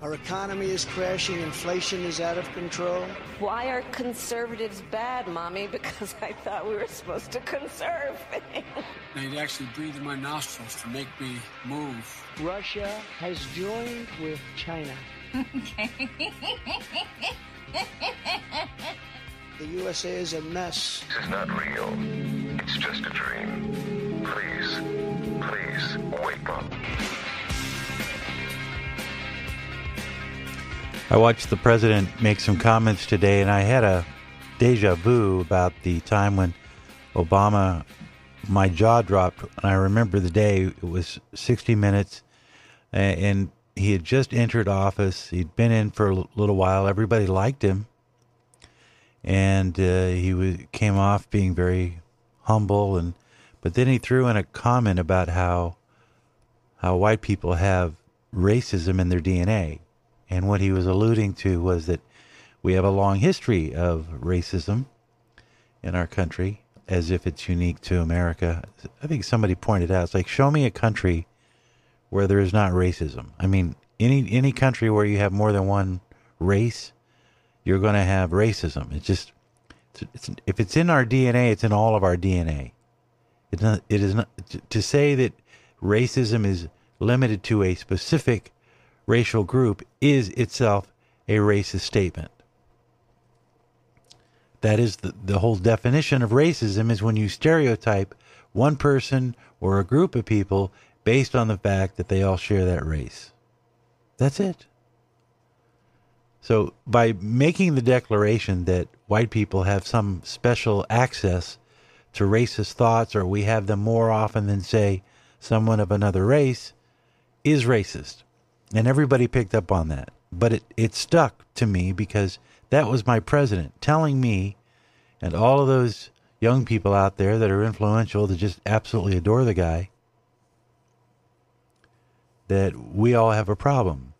Our economy is crashing, inflation is out of control. Why are conservatives bad, Mommy? Because I thought we were supposed to conserve. They'd actually breathe in my nostrils to make me move. Russia has joined with China. the USA is a mess. This is not real. It's just a dream. Please, please, wake up. I watched the president make some comments today, and I had a deja vu about the time when Obama, my jaw dropped, and I remember the day. It was 60 minutes, and he had just entered office. He'd been in for a little while. Everybody liked him, and uh, he was, came off being very humble. And but then he threw in a comment about how how white people have racism in their DNA and what he was alluding to was that we have a long history of racism in our country, as if it's unique to America. I think somebody pointed out, it's like, show me a country where there is not racism. I mean, any any country where you have more than one race, you're going to have racism. It's just, it's, it's, if it's in our DNA, it's in all of our DNA. It's not, it is not to say that racism is limited to a specific racial group is itself a racist statement. That is the, the whole definition of racism is when you stereotype one person or a group of people based on the fact that they all share that race. That's it. So, by making the declaration that white people have some special access to racist thoughts, or we have them more often than, say, someone of another race, is racist. And everybody picked up on that. But it, it stuck to me because that was my president telling me and all of those young people out there that are influential that just absolutely adore the guy that we all have a problem.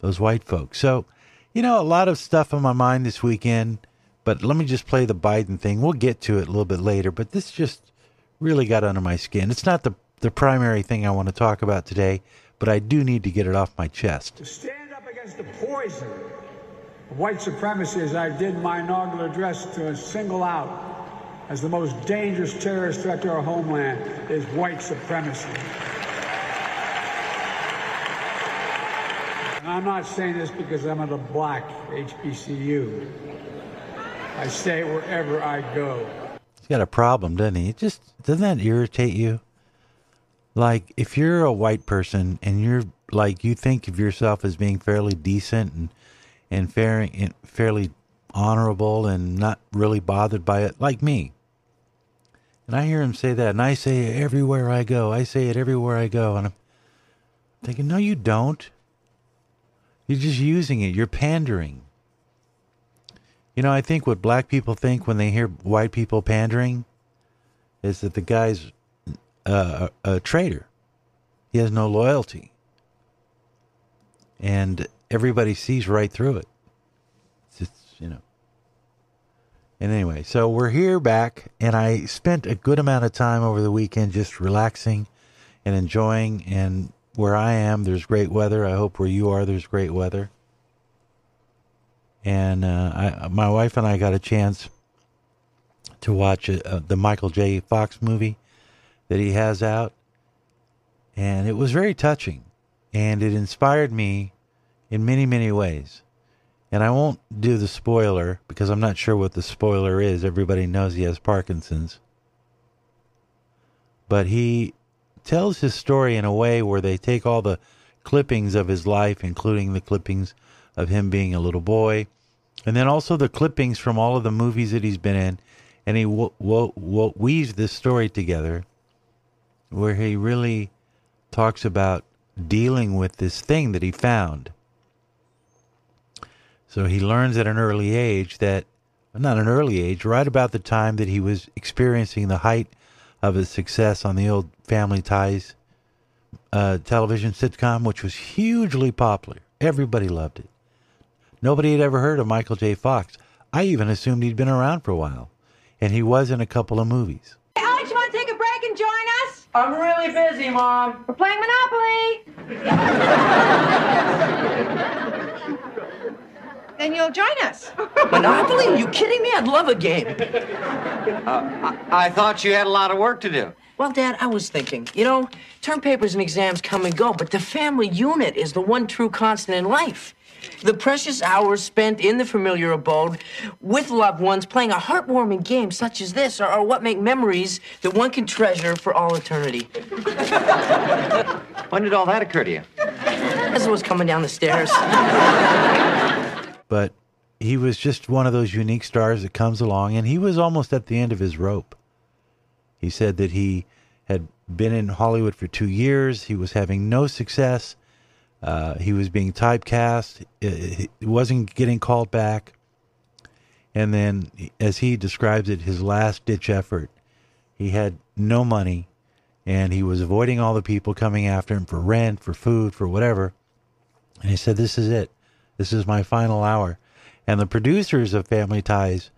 Those white folks. So, you know, a lot of stuff on my mind this weekend, but let me just play the Biden thing. We'll get to it a little bit later, but this just really got under my skin. It's not the the primary thing I want to talk about today, but I do need to get it off my chest. To stand up against the poison of white supremacy, as I did in my inaugural address, to single out as the most dangerous terrorist threat to our homeland is white supremacy. And I'm not saying this because I'm at a black HBCU. I say it wherever I go. He's got a problem, doesn't he? Just doesn't that irritate you? Like if you're a white person and you're like you think of yourself as being fairly decent and and fair and fairly honorable and not really bothered by it like me. And i hear him say that and i say it everywhere i go. I say it everywhere i go and i'm thinking no you don't. You're just using it. You're pandering. You know i think what black people think when they hear white people pandering is that the guy's a, a traitor. He has no loyalty. And everybody sees right through it. It's just, you know. And anyway, so we're here back, and I spent a good amount of time over the weekend just relaxing and enjoying. And where I am, there's great weather. I hope where you are, there's great weather. And uh, I, my wife and I got a chance to watch uh, the Michael J. Fox movie that he has out. And it was very touching. And it inspired me in many, many ways. And I won't do the spoiler because I'm not sure what the spoiler is. Everybody knows he has Parkinson's. But he tells his story in a way where they take all the clippings of his life, including the clippings of him being a little boy, and then also the clippings from all of the movies that he's been in, and he w- w- w- weaves this story together where he really talks about dealing with this thing that he found. So he learns at an early age that, not an early age, right about the time that he was experiencing the height of his success on the old Family Ties uh, television sitcom, which was hugely popular. Everybody loved it. Nobody had ever heard of Michael J. Fox. I even assumed he'd been around for a while, and he was in a couple of movies. Hey, Alex, you want to take a break and join us? I'm really busy, Mom. We're playing Monopoly. Then you'll join us. Monopoly? Are you kidding me? I'd love a game. Uh, I, I thought you had a lot of work to do. Well, Dad, I was thinking, you know, term papers and exams come and go, but the family unit is the one true constant in life. The precious hours spent in the familiar abode with loved ones playing a heartwarming game such as this are, are what make memories that one can treasure for all eternity. When did all that occur to you? As I was coming down the stairs. but he was just one of those unique stars that comes along, and he was almost at the end of his rope. He said that he had been in Hollywood for two years. He was having no success. Uh, he was being typecast. He wasn't getting called back. And then, as he describes it, his last ditch effort, he had no money and he was avoiding all the people coming after him for rent, for food, for whatever. And he said, This is it. This is my final hour. And the producers of Family Ties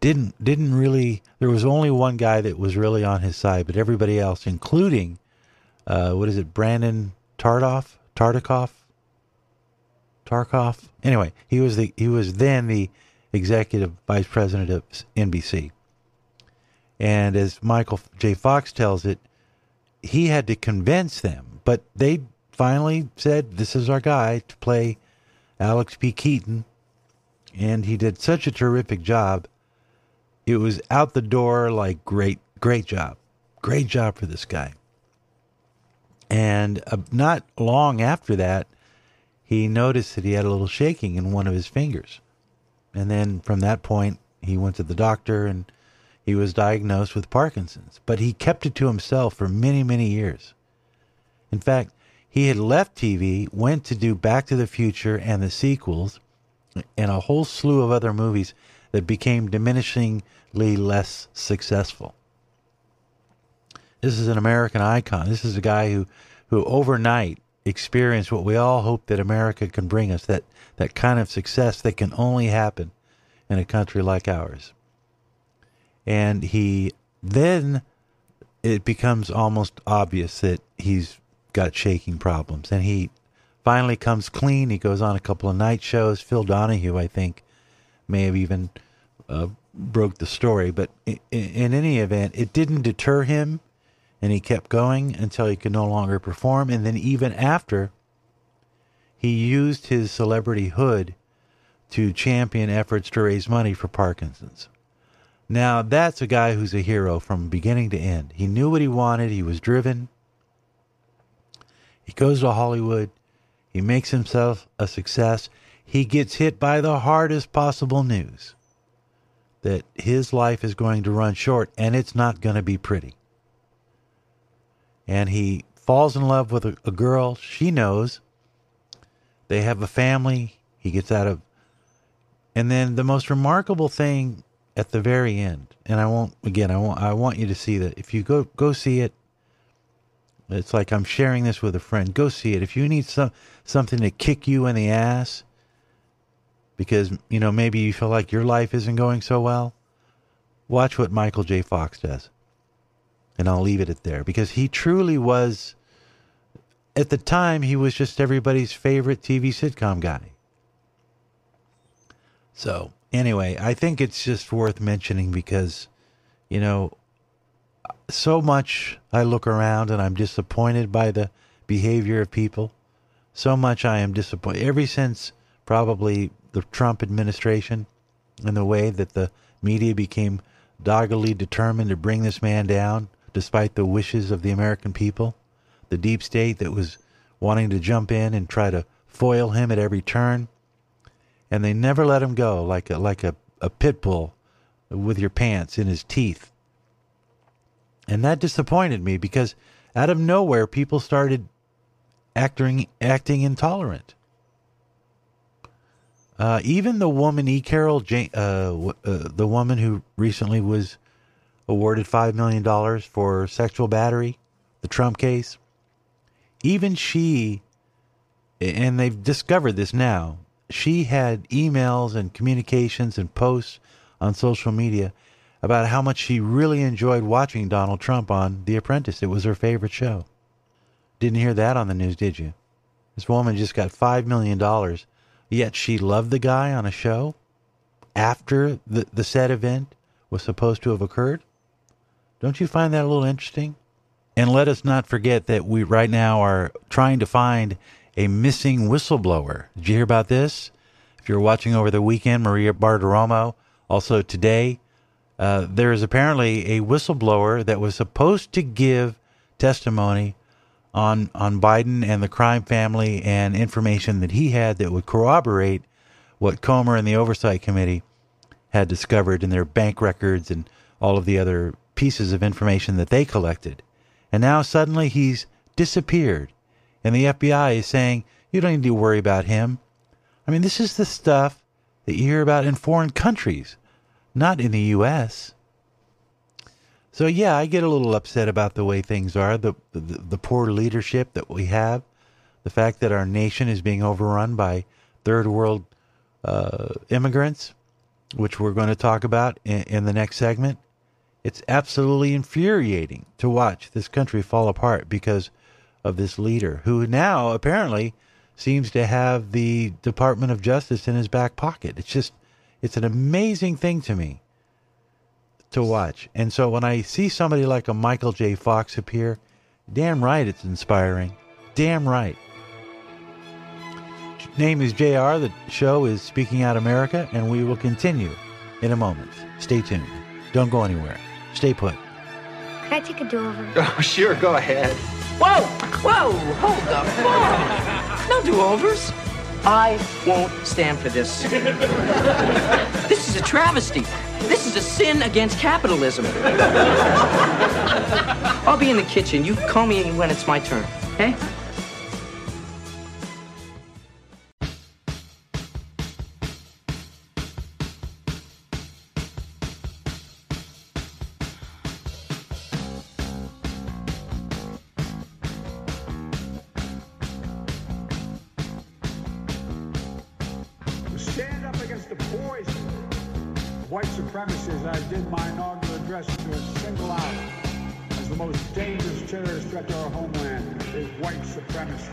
didn't didn't really there was only one guy that was really on his side, but everybody else, including uh, what is it, Brandon Tardoff? Tartikoff? Tarkov? Anyway, he was the he was then the executive vice president of NBC. And as Michael J. Fox tells it, he had to convince them, but they finally said, "This is our guy to play Alex P. Keaton," and he did such a terrific job. It was out the door like great, great job, great job for this guy. And uh, not long after that, he noticed that he had a little shaking in one of his fingers. And then from that point, he went to the doctor and he was diagnosed with Parkinson's. But he kept it to himself for many, many years. In fact, he had left TV, went to do Back to the Future and the sequels, and a whole slew of other movies that became diminishingly less successful. This is an American icon. This is a guy who, who overnight experienced what we all hope that America can bring us that, that kind of success that can only happen in a country like ours. And he then it becomes almost obvious that he's got shaking problems. And he finally comes clean. He goes on a couple of night shows. Phil Donahue, I think, may have even uh, broke the story. But in, in any event, it didn't deter him and he kept going until he could no longer perform. And then, even after, he used his celebrity hood to champion efforts to raise money for Parkinson's. Now, that's a guy who's a hero from beginning to end. He knew what he wanted, he was driven. He goes to Hollywood, he makes himself a success. He gets hit by the hardest possible news that his life is going to run short and it's not going to be pretty and he falls in love with a, a girl. She knows. They have a family. He gets out of. And then the most remarkable thing at the very end, and I won't again. I want I want you to see that. If you go go see it, it's like I'm sharing this with a friend. Go see it. If you need some something to kick you in the ass, because you know maybe you feel like your life isn't going so well, watch what Michael J. Fox does. And I'll leave it at there because he truly was, at the time, he was just everybody's favorite TV sitcom guy. So, anyway, I think it's just worth mentioning because, you know, so much I look around and I'm disappointed by the behavior of people. So much I am disappointed. Ever since probably the Trump administration and the way that the media became doggedly determined to bring this man down, despite the wishes of the American people, the deep state that was wanting to jump in and try to foil him at every turn. And they never let him go like a, like a, a pit bull with your pants in his teeth. And that disappointed me because out of nowhere, people started acting, acting intolerant. Uh, even the woman E. Carroll, uh, uh, the woman who recently was awarded $5 million for sexual battery, the Trump case. Even she, and they've discovered this now, she had emails and communications and posts on social media about how much she really enjoyed watching Donald Trump on The Apprentice. It was her favorite show. Didn't hear that on the news, did you? This woman just got $5 million yet she loved the guy on a show after the, the said event was supposed to have occurred? Don't you find that a little interesting? And let us not forget that we right now are trying to find a missing whistleblower. Did you hear about this? If you're watching over the weekend, Maria Bartiromo, also today, uh, there is apparently a whistleblower that was supposed to give testimony on on Biden and the crime family and information that he had that would corroborate what Comer and the Oversight Committee had discovered in their bank records and all of the other pieces of information that they collected. And now suddenly he's disappeared. And the FBI is saying, you don't need to worry about him. I mean, this is the stuff that you hear about in foreign countries, not in the U.S. So yeah, I get a little upset about the way things are, the, the the poor leadership that we have, the fact that our nation is being overrun by third world uh, immigrants, which we're going to talk about in, in the next segment. It's absolutely infuriating to watch this country fall apart because of this leader who now apparently seems to have the Department of Justice in his back pocket. It's just, it's an amazing thing to me to watch. And so when I see somebody like a Michael J. Fox appear, damn right it's inspiring. Damn right. Name is JR. The show is Speaking Out America, and we will continue in a moment. Stay tuned. Don't go anywhere. Stay put. Could I take a do over? Oh, sure, go ahead. Whoa, whoa, hold the phone. No do-overs. I won't stand for this. this is a travesty. This is a sin against capitalism. I'll be in the kitchen. You call me when it's my turn, okay? The poison white supremacy as I did my inaugural address to a single out as the most dangerous terrorist threat to our homeland is white supremacy.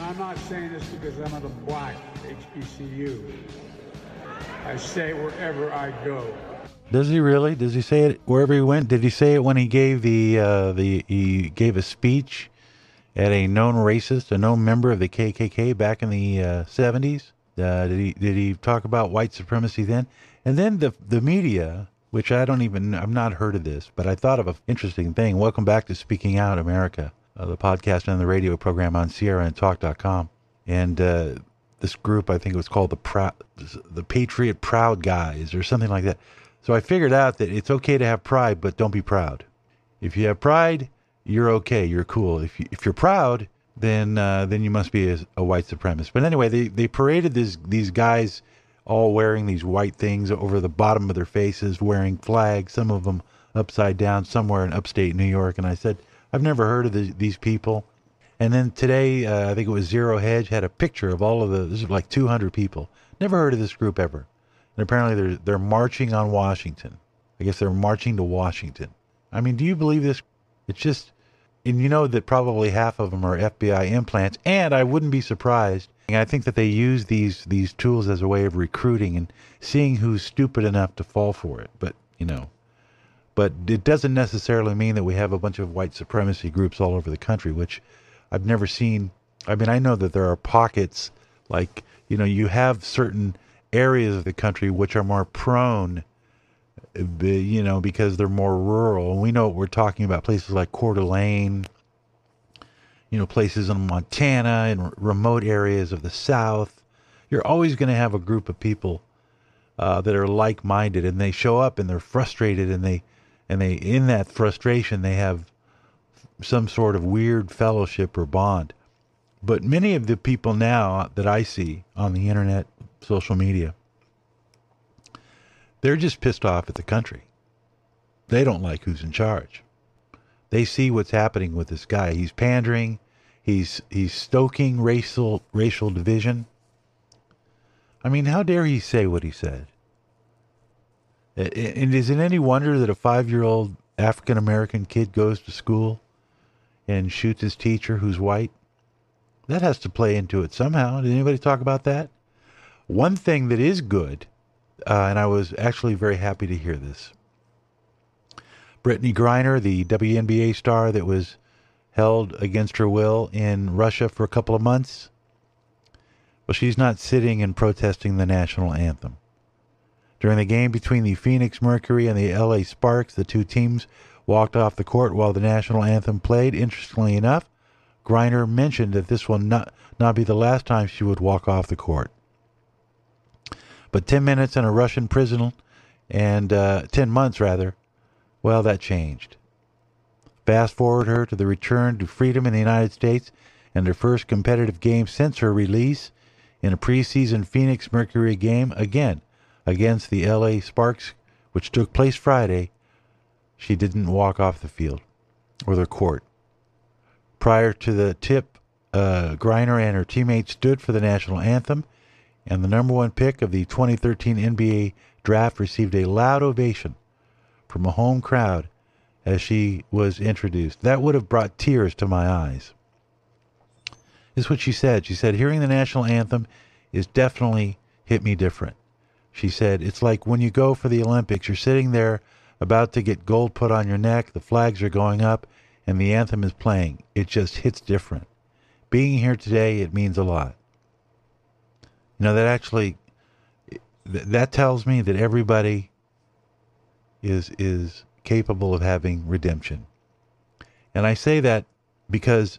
I'm not saying this because I'm at a black HBCU. I say wherever I go. Does he really? Does he say it wherever he went? Did he say it when he gave the uh, the he gave a speech at a known racist, a known member of the KKK back in the seventies? Uh, did he did he talk about white supremacy then? And then the the media, which I don't even I've not heard of this, but I thought of an interesting thing. Welcome back to Speaking Out America, uh, the podcast and the radio program on Sierra and uh, this group, I think it was called the the Patriot Proud Guys, or something like that. So I figured out that it's okay to have pride, but don't be proud. If you have pride, you're okay. You're cool. If you, if you're proud, then uh, then you must be a, a, white supremacist. But anyway, they they paraded these these guys all wearing these white things over the bottom of their faces, wearing flags. Some of them upside down, somewhere in upstate New York. And I said, I've never heard of the, these people. And then today, uh, I think it was Zero Hedge had a picture of all of the. This is like 200 people. Never heard of this group ever. And apparently they're they're marching on Washington. I guess they're marching to Washington. I mean, do you believe this? It's just, and you know that probably half of them are FBI implants. And I wouldn't be surprised. I think that they use these these tools as a way of recruiting and seeing who's stupid enough to fall for it. But you know, but it doesn't necessarily mean that we have a bunch of white supremacy groups all over the country, which I've never seen. I mean, I know that there are pockets like you know you have certain areas of the country which are more prone you know because they're more rural. And we know what we're talking about places like Coeur d'Alene you know places in Montana and remote areas of the south. You're always going to have a group of people uh, that are like-minded and they show up and they're frustrated and they and they in that frustration they have some sort of weird fellowship or bond. But many of the people now that I see on the internet social media they're just pissed off at the country. They don't like who's in charge. They see what's happening with this guy. He's pandering. He's he's stoking racial racial division. I mean, how dare he say what he said? And is it any wonder that a five-year-old African American kid goes to school and shoots his teacher who's white? that has to play into it somehow. Did anybody talk about that? One thing that is good, uh, and I was actually very happy to hear this. Brittney Griner, the WNBA star that was held against her will in Russia for a couple of months, well, she's not sitting and protesting the national anthem. During the game between the Phoenix Mercury and the LA Sparks, the two teams walked off the court while the national anthem played. Interestingly enough, Griner mentioned that this will not, not be the last time she would walk off the court. But 10 minutes in a Russian prison, and uh, 10 months rather, well, that changed. Fast forward her to the return to freedom in the United States and her first competitive game since her release in a preseason Phoenix Mercury game, again against the LA Sparks, which took place Friday. She didn't walk off the field or the court. Prior to the tip, uh, Griner and her teammates stood for the national anthem, and the number one pick of the 2013 NBA draft received a loud ovation from a home crowd as she was introduced. That would have brought tears to my eyes. This is what she said. She said, Hearing the national anthem is definitely hit me different. She said, It's like when you go for the Olympics, you're sitting there about to get gold put on your neck, the flags are going up, and the anthem is playing. It just hits different. Being here today, it means a lot. You know, that actually, that tells me that everybody is, is capable of having redemption. And I say that because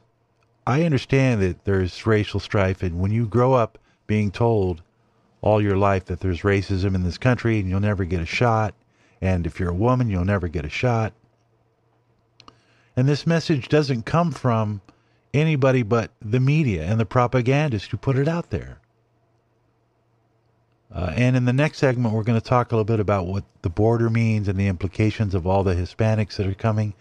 I understand that there's racial strife, and when you grow up being told all your life that there's racism in this country and you'll never get a shot, and if you're a woman, you'll never get a shot. And this message doesn't come from anybody but the media and the propagandists who put it out there. Uh, and in the next segment, we're going to talk a little bit about what the border means and the implications of all the Hispanics that are coming,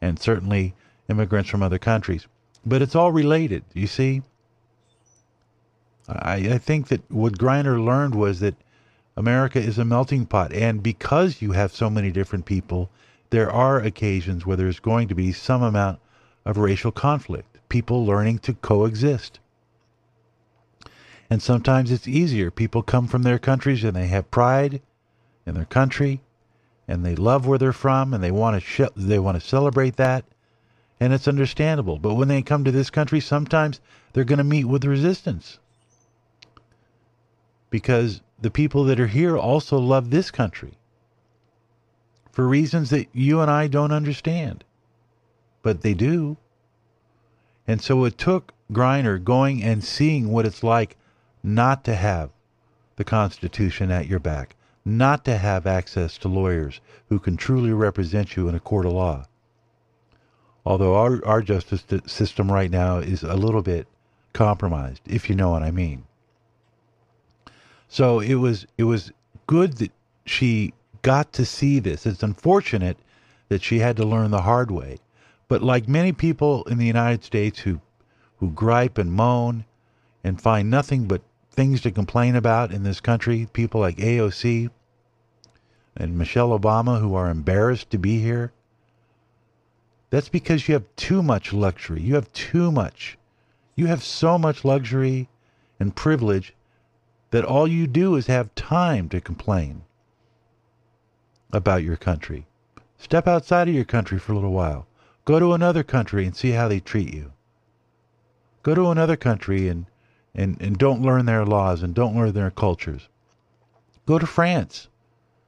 and certainly immigrants from other countries. But it's all related, you see. I, I think that what Griner learned was that America is a melting pot, and because you have so many different people, there are occasions where there's going to be some amount of racial conflict, people learning to coexist. And sometimes it's easier. People come from their countries and they have pride in their country and they love where they're from and they want to sh- they want to celebrate that and it's understandable. But when they come to this country, sometimes they're going to meet with resistance. Because the people that are here also love this country for reasons that you and I don't understand. But they do. And so it took Griner going and seeing what it's like not to have the Constitution at your back, not to have access to lawyers who can truly represent you in a court of law. Although our, our justice system right now is a little bit compromised, if you know what I mean. So it was it was good that she got to see this. It's unfortunate that she had to learn the hard way. But like many people in the United States who who gripe and moan and find nothing but things to complain about in this country, people like AOC and Michelle Obama who are embarrassed to be here. That's because you have too much luxury. You have too much. You have so much luxury and privilege that all you do is have time to complain about your country. Step outside of your country for a little while. Go to another country and see how they treat you. Go to another country and and, and don't learn their laws and don't learn their cultures. Go to France.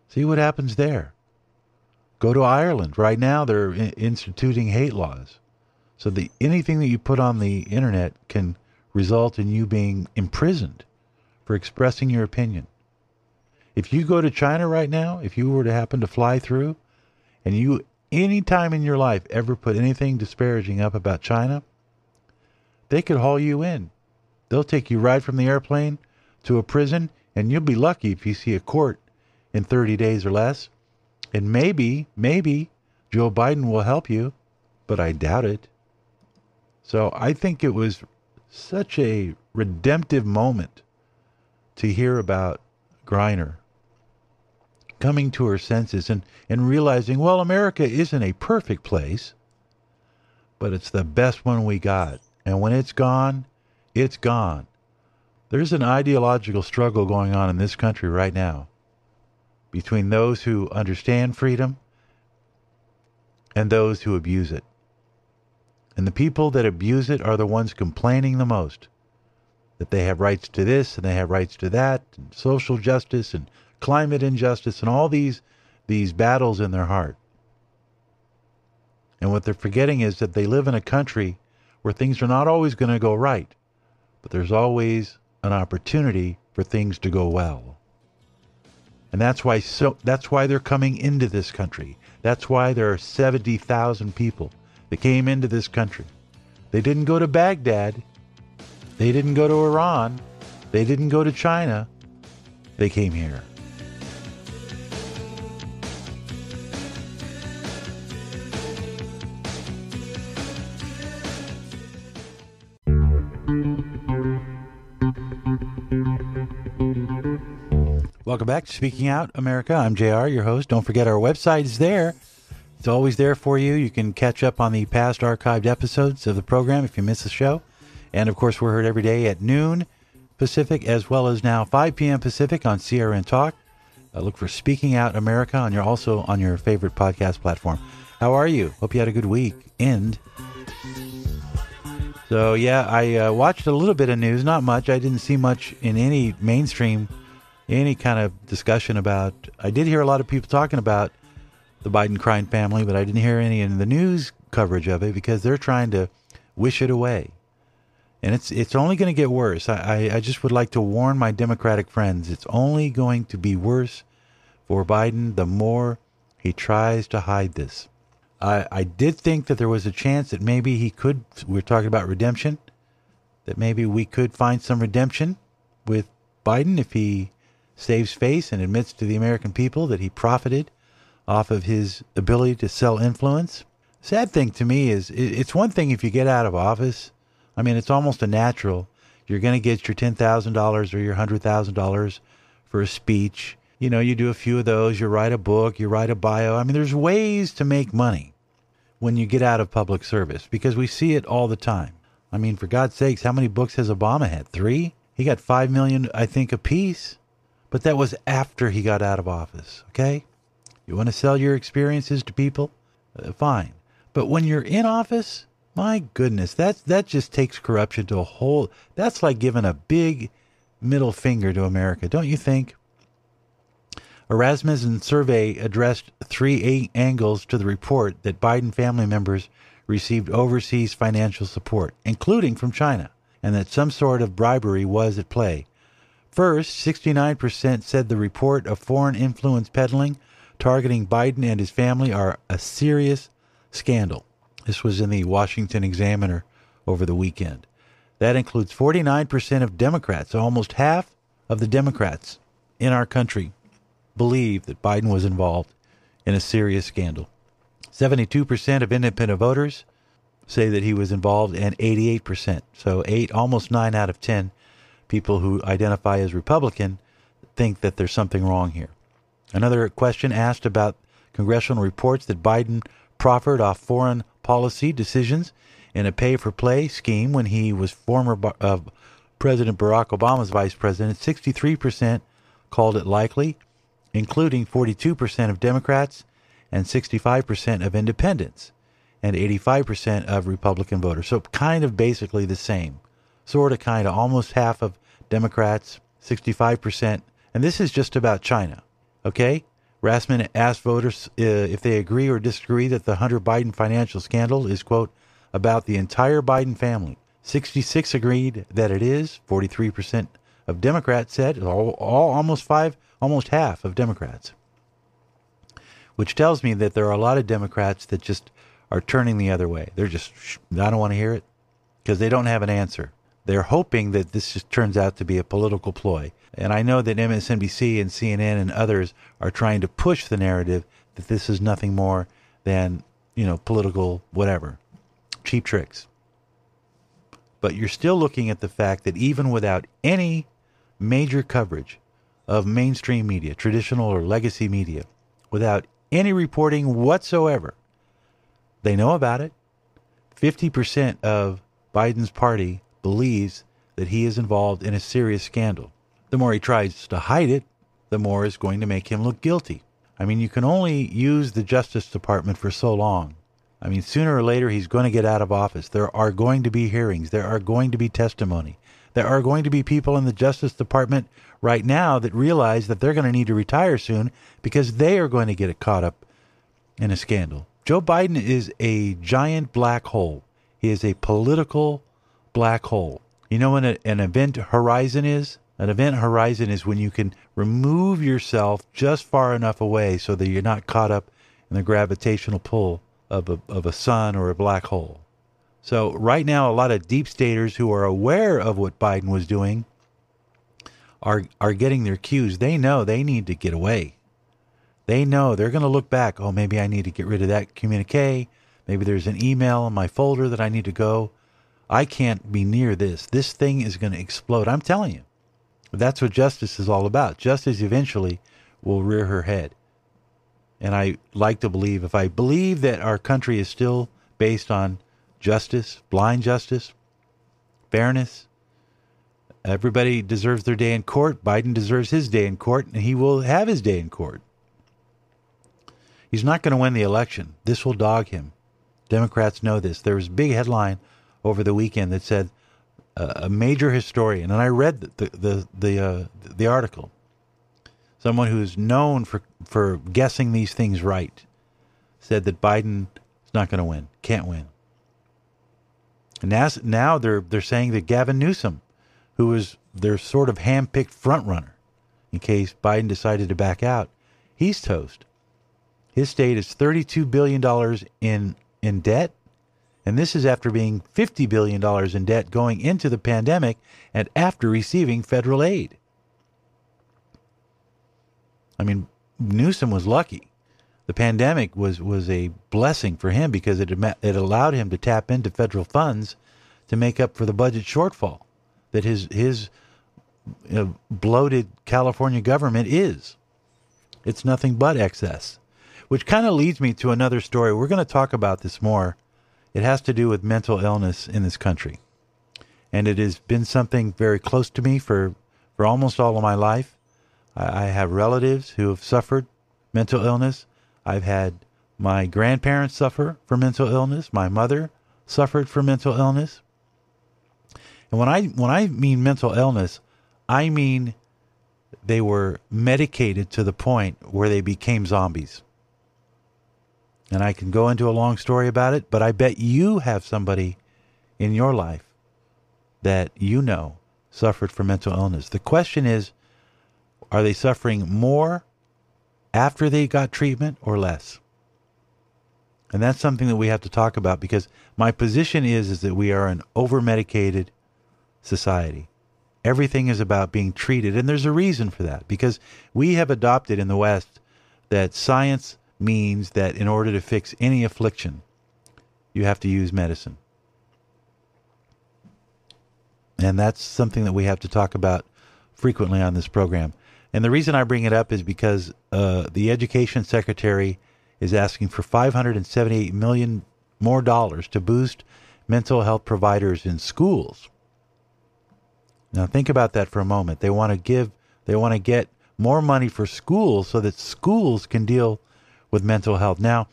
See what happens there. Go to Ireland. Right now, they're instituting hate laws. So the, anything that you put on the internet can result in you being imprisoned for expressing your opinion. If you go to China right now, if you were to happen to fly through, and you any time in your life ever put anything disparaging up about China, they could haul you in They'll take you right from the airplane to a prison, and you'll be lucky if you see a court in 30 days or less. And maybe, maybe Joe Biden will help you, but I doubt it. So I think it was such a redemptive moment to hear about Griner coming to her senses and, and realizing, well, America isn't a perfect place, but it's the best one we got. And when it's gone, It's gone. There's an ideological struggle going on in this country right now between those who understand freedom and those who abuse it. And the people that abuse it are the ones complaining the most that they have rights to this and they have rights to that, and social justice and climate injustice and all these these battles in their heart. And what they're forgetting is that they live in a country where things are not always going to go right, but there's always an opportunity for things to go well. And that's why so that's why they're coming into this country. That's why there are 70,000 people that came into this country. They didn't go to Baghdad. They didn't go to Iran. They didn't go to China. They came here. Welcome back to Speaking Out America. I'm JR, your host. Don't forget our website is there. It's always there for you. You can catch up on the past archived episodes of the program if you miss the show. And of course, we're heard every day at noon Pacific as well as now 5 p.m. Pacific on CRN Talk. Uh, look for Speaking Out America on your also on your favorite podcast platform. How are you? Hope you had a good week. End. So yeah, I uh, watched a little bit of news, not much. I didn't see much in any mainstream any kind of discussion about. I did hear a lot of people talking about the Biden crime family, but I didn't hear any in the news coverage of it because they're trying to wish it away, and it's it's only going to get worse. I, I I just would like to warn my Democratic friends: it's only going to be worse for Biden the more he tries to hide this. I I did think that there was a chance that maybe he could. We're talking about redemption. That maybe we could find some redemption with Biden if he saves face and admits to the American people that he profited off of his ability to sell influence. Sad thing to me is it's one thing if you get out of office. I mean, it's almost a natural. You're going to get your $10,000 or your $100,000 for a speech. You know, you do a few of those, you write a book, you write a bio. I mean, there's ways to make money when you get out of public service because we see it all the time. I mean, for God's sakes, how many books has Obama had? Three? He got five million, I think, a piece. But that was after he got out of office, okay? You want to sell your experiences to people? Uh, fine. But when you're in office, my goodness, that that just takes corruption to a whole that's like giving a big middle finger to America, don't you think? A Rasmussen survey addressed three angles to the report that Biden family members received overseas financial support, including from China, and that some sort of bribery was at play. First, 69% said the report of foreign influence peddling targeting Biden and his family are a serious scandal. This was in the Washington Examiner over the weekend. That includes 49% of Democrats, almost half of the Democrats in our country believe that Biden was involved in a serious scandal. 72% of independent voters say that he was involved and 88%. So 8 almost 9 out of 10 people who identify as Republican think that there's something wrong here. Another question asked about congressional reports that Biden proffered off foreign policy decisions in a pay for play scheme when he was former uh, President Barack Obama's vice president. 63% called it likely, including 42% of Democrats and 65% of independents and 85% of Republican voters. So, kind of basically the same. Sort of, kind of, almost half of Democrats, 65%. And this is just about China. Okay? Rasmussen asked voters uh, if they agree or disagree that the Hunter Biden financial scandal is, quote, about the entire Biden family. 66 agreed that it is. 43% of Democrats said, all, all almost five, almost half of Democrats. Which tells me that there are a lot of Democrats that just are turning the other way. They're just, I don't want to hear it because they don't have an answer. They're hoping that this just turns out to be a political ploy. And I know that MSNBC and CNN and others are trying to push the narrative that this is nothing more than, you know, political whatever, cheap tricks. But you're still looking at the fact that even without any major coverage of mainstream media, traditional or legacy media, without any reporting whatsoever, they know about it. 50% of Biden's party believes that he is involved in a serious scandal. The more he tries to hide it, the more is going to make him look guilty. I mean, you can only use the Justice Department for so long. I mean, sooner or later, he's going to get out of office. There are going to be hearings. There are going to be testimony. There are going to be people in the Justice Department right now that realize that they're going to need to retire soon because they are going to get caught up in a scandal. Joe Biden is a giant black hole. He is a political black hole. You know what an event horizon is? An event horizon is when you can remove yourself just far enough away so that you're not caught up in the gravitational pull of a, of a sun or a black hole. So, right now, a lot of deep staters who are aware of what Biden was doing are, are getting their cues. They know they need to get away. They know they're going to look back. Oh, maybe I need to get rid of that communique. Maybe there's an email in my folder that I need to go. I can't be near this. This thing is going to explode. I'm telling you. That's what justice is all about. Justice eventually will rear her head. And I like to believe, if I believe that our country is still based on justice, blind justice, fairness, everybody deserves their day in court. Biden deserves his day in court, and he will have his day in court. He's not going to win the election. This will dog him. Democrats know this. There was a big headline over the weekend that said uh, a major historian, and I read the the the uh, the article someone who's known for for guessing these things right, said that Biden is not going to win, can't win. And now, now they're they're saying that Gavin Newsom, who is their sort of hand-picked front runner, in case Biden decided to back out, he's toast. His state is thirty-two billion dollars in in debt, and this is after being fifty billion dollars in debt going into the pandemic and after receiving federal aid. I mean, Newsom was lucky. The pandemic was was a blessing for him because it it allowed him to tap into federal funds to make up for the budget shortfall that his his you know, bloated California government is. It's nothing but excess, which kind of leads me to another story. We're going to talk about this more. It has to do with mental illness in this country, and it has been something very close to me for for almost all of my life. I, I have relatives who have suffered mental illness. I've had my grandparents suffer from mental illness. My mother suffered from mental illness. And when I when I mean mental illness, I mean they were medicated to the point where they became zombies. And I can go into a long story about it, but I bet you have somebody in your life that you know suffered from mental illness. The question is are they suffering more after they got treatment or less? And that's something that we have to talk about because my position is is that we are an over-medicated society. Everything is about being treated and there's a reason for that because we have adopted in the West that science means that in order to fix any affliction you have to use medicine. And that's something that we have to talk about frequently on this program. And the reason I bring it up is because uh, the education secretary is asking for 578 million more dollars to boost mental health providers in schools. Now think about that for a moment. They want to give they want to get more money for schools so that schools can deal with mental health. Now,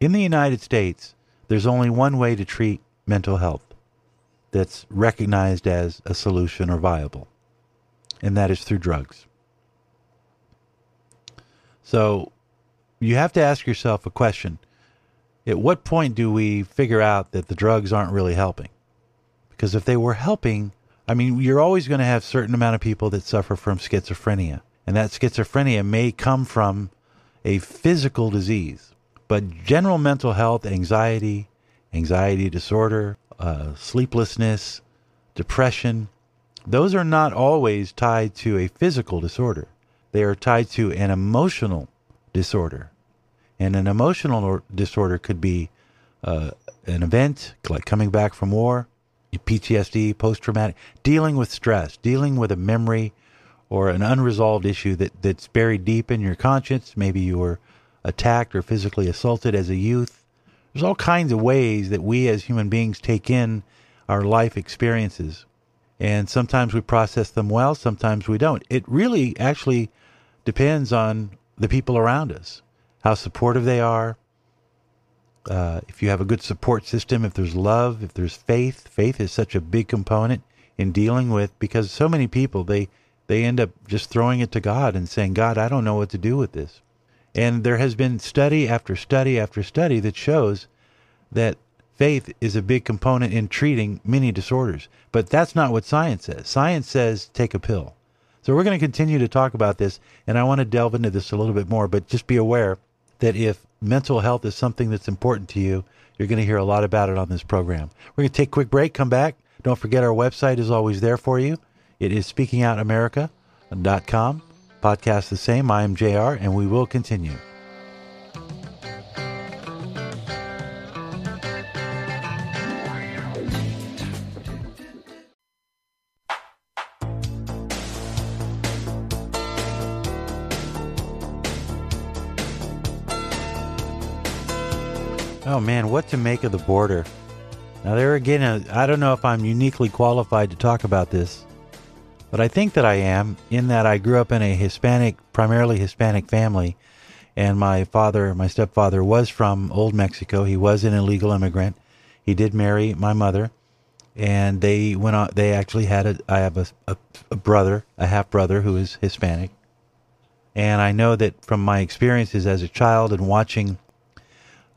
in the United States, there's only one way to treat mental health that's recognized as a solution or viable, and that is through drugs. So you have to ask yourself a question. At what point do we figure out that the drugs aren't really helping? Because if they were helping, I mean, you're always going to have certain amount of people that suffer from schizophrenia. And that schizophrenia may come from a physical disease. But general mental health, anxiety, anxiety disorder, uh, sleeplessness, depression, those are not always tied to a physical disorder they are tied to an emotional disorder. And an emotional disorder could be uh, an event like coming back from war, PTSD, post traumatic, dealing with stress, dealing with a memory or an unresolved issue that, that's buried deep in your conscience. Maybe you were attacked or physically assaulted as a youth. There's all kinds of ways that we as human beings take in our life experiences And sometimes we process them well, sometimes we don't. It really actually depends on the people around us, how supportive they are. Uh, if you have a good support system, if there's love, if there's faith, faith is such a big component in dealing with because so many people they they end up just throwing it to God and saying, God, I don't know what to do with this. And there has been study after study after study that shows that faith is a big component in treating many disorders. But that's not what science says. Science says take a pill. So we're going to continue to talk about this, and I want to delve into this a little bit more, but just be aware that if mental health is something that's important to you, you're going to hear a lot about it on this program. We're going to take a quick break, come back. Don't forget our website is always there for you. It is speakingoutamerica.com. Podcast the same. I am JR, and we will continue. Oh man, what to make of the border? Now, there again, uh, I don't know if I'm uniquely qualified to talk about this, but I think that I am in that I grew up in a Hispanic, primarily Hispanic family, and my father, my stepfather, was from Old Mexico. He was an illegal immigrant. He did marry my mother, and they went on. They actually had a. I have a, a, a brother, a half brother, who is Hispanic, and I know that from my experiences as a child and watching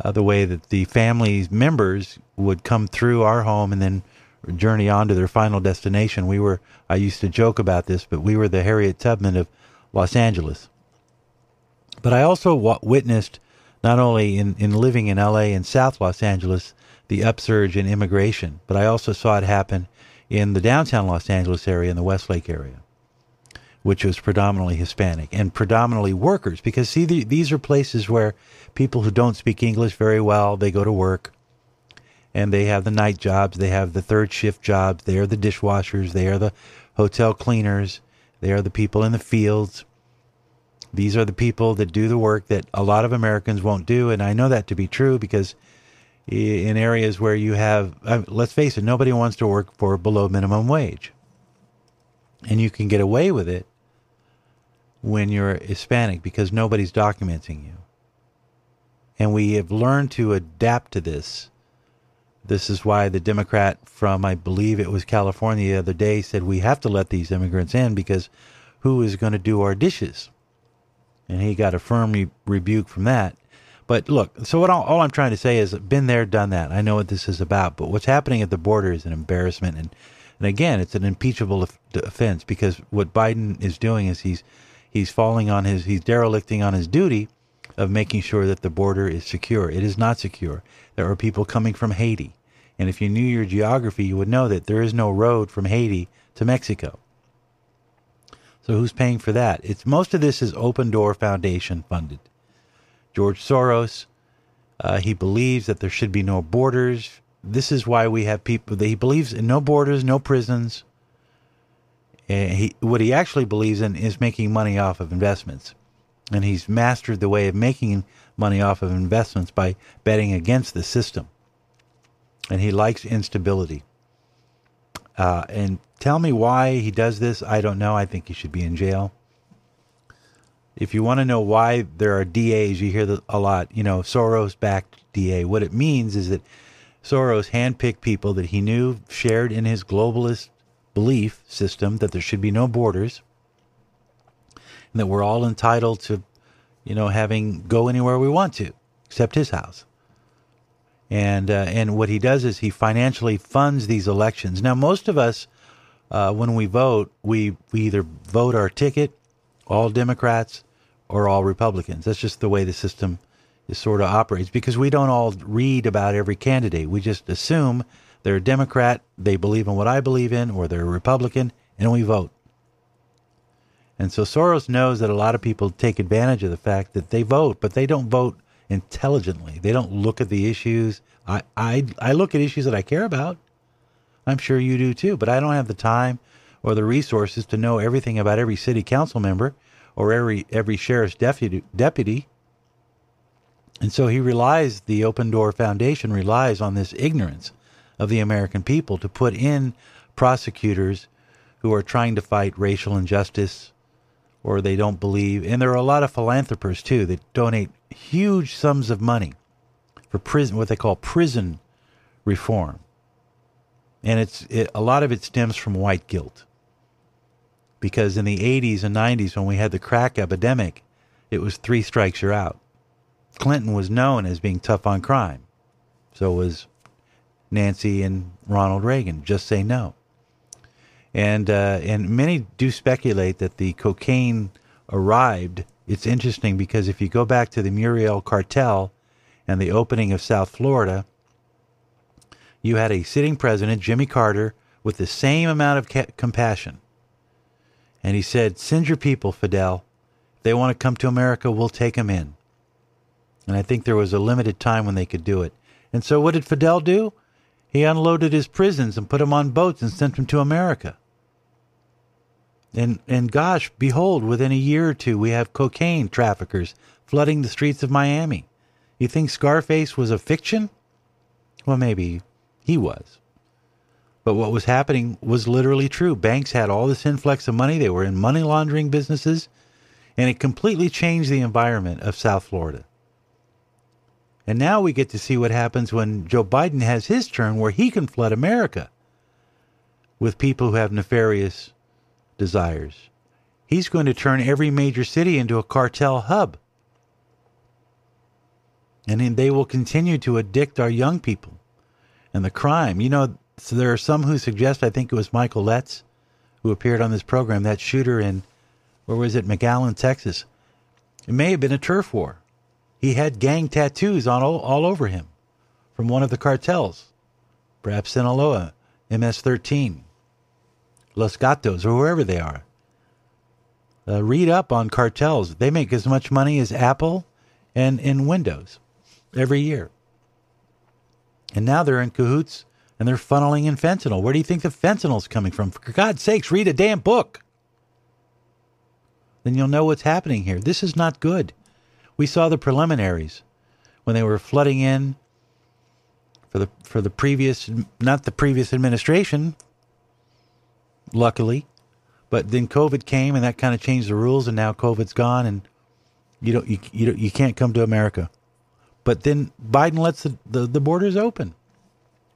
uh, the way that the family members would come through our home and then journey on to their final destination. We were, I used to joke about this, but we were the Harriet Tubman of Los Angeles. But I also w- witnessed, not only in, in living in LA and South Los Angeles, the upsurge in immigration, but I also saw it happen in the downtown Los Angeles area, in the Westlake area, which was predominantly Hispanic and predominantly workers. Because, see, the, these are places where people who don't speak English very well, they go to work and they have the night jobs, they have the third shift jobs, they are the dishwashers, they are the hotel cleaners, they are the people in the fields. These are the people that do the work that a lot of Americans won't do, and I know that to be true because in areas where you have, let's face it, nobody wants to work for below minimum wage. And you can get away with it when you're Hispanic because nobody's documenting you. And we have learned to adapt to this. This is why the Democrat from, I believe it was California the other day, said we have to let these immigrants in because who is going to do our dishes? And he got a firm re- rebuke from that. But look, so what all, all, I'm trying to say is, been there, done that. I know what this is about. But what's happening at the border is an embarrassment, and and again, it's an impeachable offense because what Biden is doing is he's he's falling on his he's derelicting on his duty of making sure that the border is secure. It is not secure. There are people coming from Haiti. And if you knew your geography, you would know that there is no road from Haiti to Mexico. So who's paying for that? It's most of this is Open Door Foundation funded. George Soros, uh, he believes that there should be no borders. This is why we have people. That he believes in no borders, no prisons. And he, what he actually believes in is making money off of investments and he's mastered the way of making money off of investments by betting against the system. And he likes instability. Uh, and tell me why he does this. I don't know. I think he should be in jail. If you want to know why there are DAs, you hear a lot, you know, Soros backed DA. What it means is that Soros handpicked people that he knew shared in his globalist belief system that there should be no borders and that we're all entitled to, you know, having go anywhere we want to, except his house. And uh, and what he does is he financially funds these elections. Now, most of us, uh, when we vote, we we either vote our ticket, all Democrats, or all Republicans. That's just the way the system is sort of operates because we don't all read about every candidate. We just assume they're a Democrat, they believe in what I believe in, or they're a Republican, and we vote. And so Soros knows that a lot of people take advantage of the fact that they vote, but they don't vote intelligently. They don't look at the issues. I, I, I look at issues that I care about. I'm sure you do too, but I don't have the time or the resources to know everything about every city council member or every every sheriff's deputy deputy. And so he relies the Open Door Foundation relies on this ignorance of the American people to put in prosecutors who are trying to fight racial injustice or they don't believe. And there are a lot of philanthropists too that donate huge sums of money for prison, what they call prison reform. And it's it, a lot of it stems from white guilt. Because in the 80s and 90s, when we had the crack epidemic, it was three strikes you're out. Clinton was known as being tough on crime. So was Nancy and Ronald Reagan. Just say no. And uh, and many do speculate that the cocaine arrived. It's interesting because if you go back to the Mariel cartel and the opening of South Florida, you had a sitting president, Jimmy Carter, with the same amount of ca- compassion. And he said, Send your people, Fidel. If they want to come to America, we'll take them in. And I think there was a limited time when they could do it. And so what did Fidel do? He unloaded his prisons and put them on boats and sent them to America. And, and gosh, behold, within a year or two, we have cocaine traffickers flooding the streets of Miami. You think Scarface was a fiction? Well, maybe he was. But what was happening was literally true. Banks had all this influx of money. They were in money laundering businesses, and it completely changed the environment of South Florida. And now we get to see what happens when Joe Biden has his turn where he can flood America with people who have nefarious desires. He's going to turn every major city into a cartel hub. And they will continue to addict our young people and the crime. You know, so there are some who suggest, I think it was Michael Letts who appeared on this program, that shooter in, where was it, McAllen, Texas. It may have been a turf war. He had gang tattoos on all, all over him from one of the cartels, perhaps Sinaloa, MS 13, Los Gatos, or wherever they are. Uh, read up on cartels. They make as much money as Apple and, and Windows every year. And now they're in cahoots and they're funneling in fentanyl. Where do you think the fentanyl's coming from? For God's sakes, read a damn book. Then you'll know what's happening here. This is not good. We saw the preliminaries when they were flooding in for the for the previous not the previous administration luckily. But then covid came and that kind of changed the rules and now covid's gone and you don't you you, don't, you can't come to america. But then biden lets the, the, the borders open.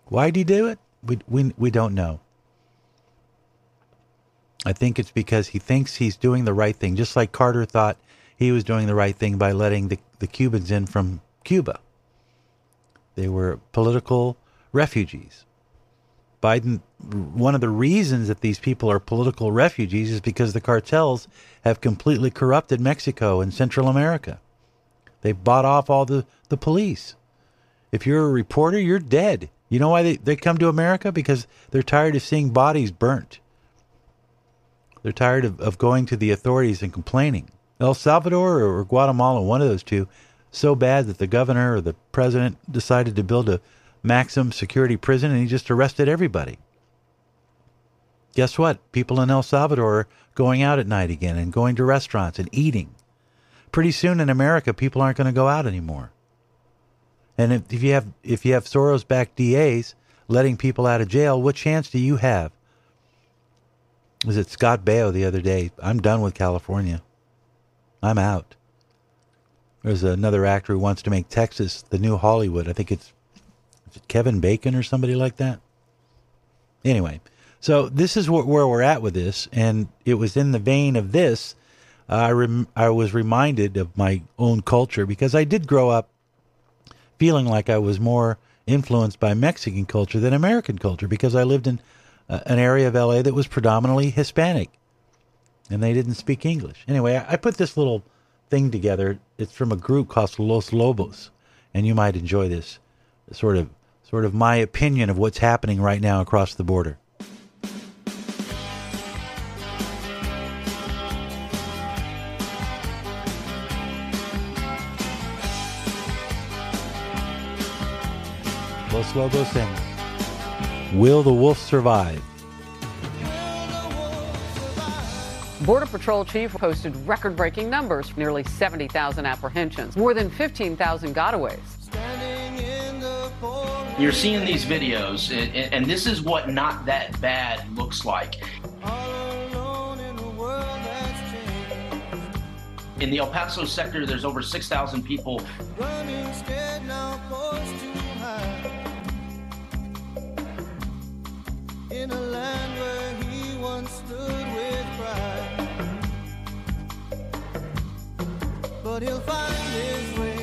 Why did he do it? We, we we don't know. I think it's because he thinks he's doing the right thing just like carter thought he was doing the right thing by letting the, the Cubans in from Cuba. They were political refugees. Biden, one of the reasons that these people are political refugees is because the cartels have completely corrupted Mexico and Central America. They've bought off all the, the police. If you're a reporter, you're dead. You know why they, they come to America? Because they're tired of seeing bodies burnt. They're tired of, of going to the authorities and complaining. El Salvador or Guatemala, one of those two, so bad that the governor or the president decided to build a maximum security prison and he just arrested everybody. Guess what? People in El Salvador are going out at night again and going to restaurants and eating. Pretty soon in America, people aren't going to go out anymore. And if, if you have if you have Soros-backed DAs letting people out of jail, what chance do you have? Was it Scott Baio the other day? I'm done with California. I'm out. There's another actor who wants to make Texas the new Hollywood. I think it's it Kevin Bacon or somebody like that. Anyway, so this is wh- where we're at with this, and it was in the vein of this. Uh, I rem- I was reminded of my own culture because I did grow up feeling like I was more influenced by Mexican culture than American culture because I lived in uh, an area of LA that was predominantly Hispanic and they didn't speak English. Anyway, I, I put this little thing together. It's from a group called Los Lobos, and you might enjoy this sort of sort of my opinion of what's happening right now across the border. Los Lobos and Will the Wolf Survive? Border Patrol chief posted record breaking numbers nearly 70,000 apprehensions, more than 15,000 gotaways. You're seeing these videos, and, and this is what not that bad looks like. In the El Paso sector, there's over 6,000 people. In a land where he once stood with pride. But he'll find his way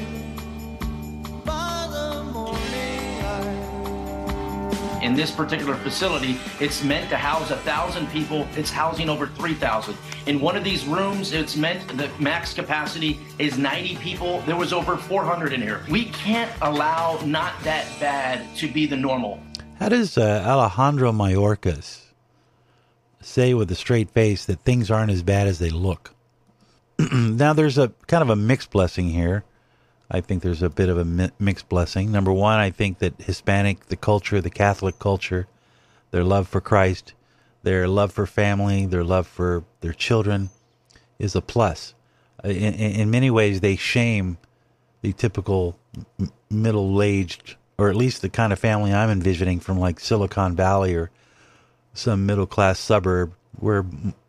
In this particular facility, it's meant to house a thousand people. It's housing over 3,000. In one of these rooms, it's meant the max capacity is 90 people. There was over 400 in here. We can't allow not that bad to be the normal. How does uh, Alejandro Mayorkas say with a straight face that things aren't as bad as they look? now, there's a kind of a mixed blessing here. I think there's a bit of a mi- mixed blessing. Number one, I think that Hispanic, the culture, the Catholic culture, their love for Christ, their love for family, their love for their children is a plus. In, in many ways, they shame the typical m- middle-aged, or at least the kind of family I'm envisioning from like Silicon Valley or some middle-class suburb where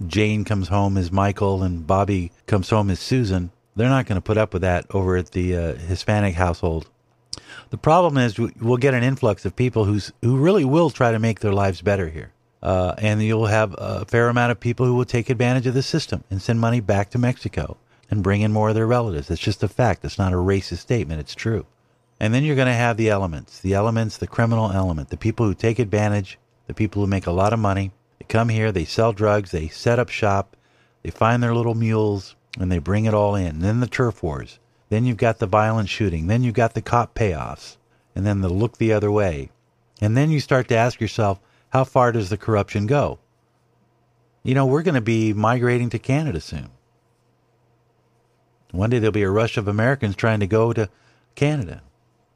Jane comes home as Michael and Bobby comes home as Susan. They're not going to put up with that over at the uh, Hispanic household. The problem is we'll get an influx of people who's who really will try to make their lives better here, uh, and you'll have a fair amount of people who will take advantage of the system and send money back to Mexico and bring in more of their relatives. It's just a fact. It's not a racist statement. It's true. And then you're going to have the elements, the elements, the criminal element, the people who take advantage, the people who make a lot of money. They come here, they sell drugs, they set up shop, they find their little mules, and they bring it all in. Then the turf wars. Then you've got the violent shooting. Then you've got the cop payoffs. And then the look the other way. And then you start to ask yourself, how far does the corruption go? You know, we're going to be migrating to Canada soon. One day there'll be a rush of Americans trying to go to Canada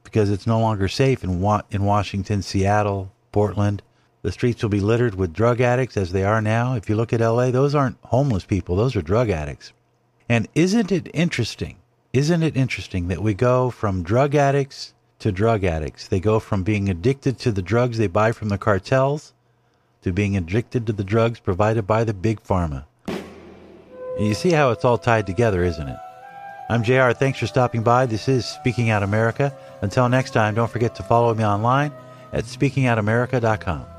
because it's no longer safe in Wa- in Washington, Seattle, Portland. The streets will be littered with drug addicts as they are now. If you look at LA, those aren't homeless people, those are drug addicts. And isn't it interesting? Isn't it interesting that we go from drug addicts to drug addicts? They go from being addicted to the drugs they buy from the cartels to being addicted to the drugs provided by the big pharma. You see how it's all tied together, isn't it? I'm JR. Thanks for stopping by. This is Speaking Out America. Until next time, don't forget to follow me online at speakingoutamerica.com.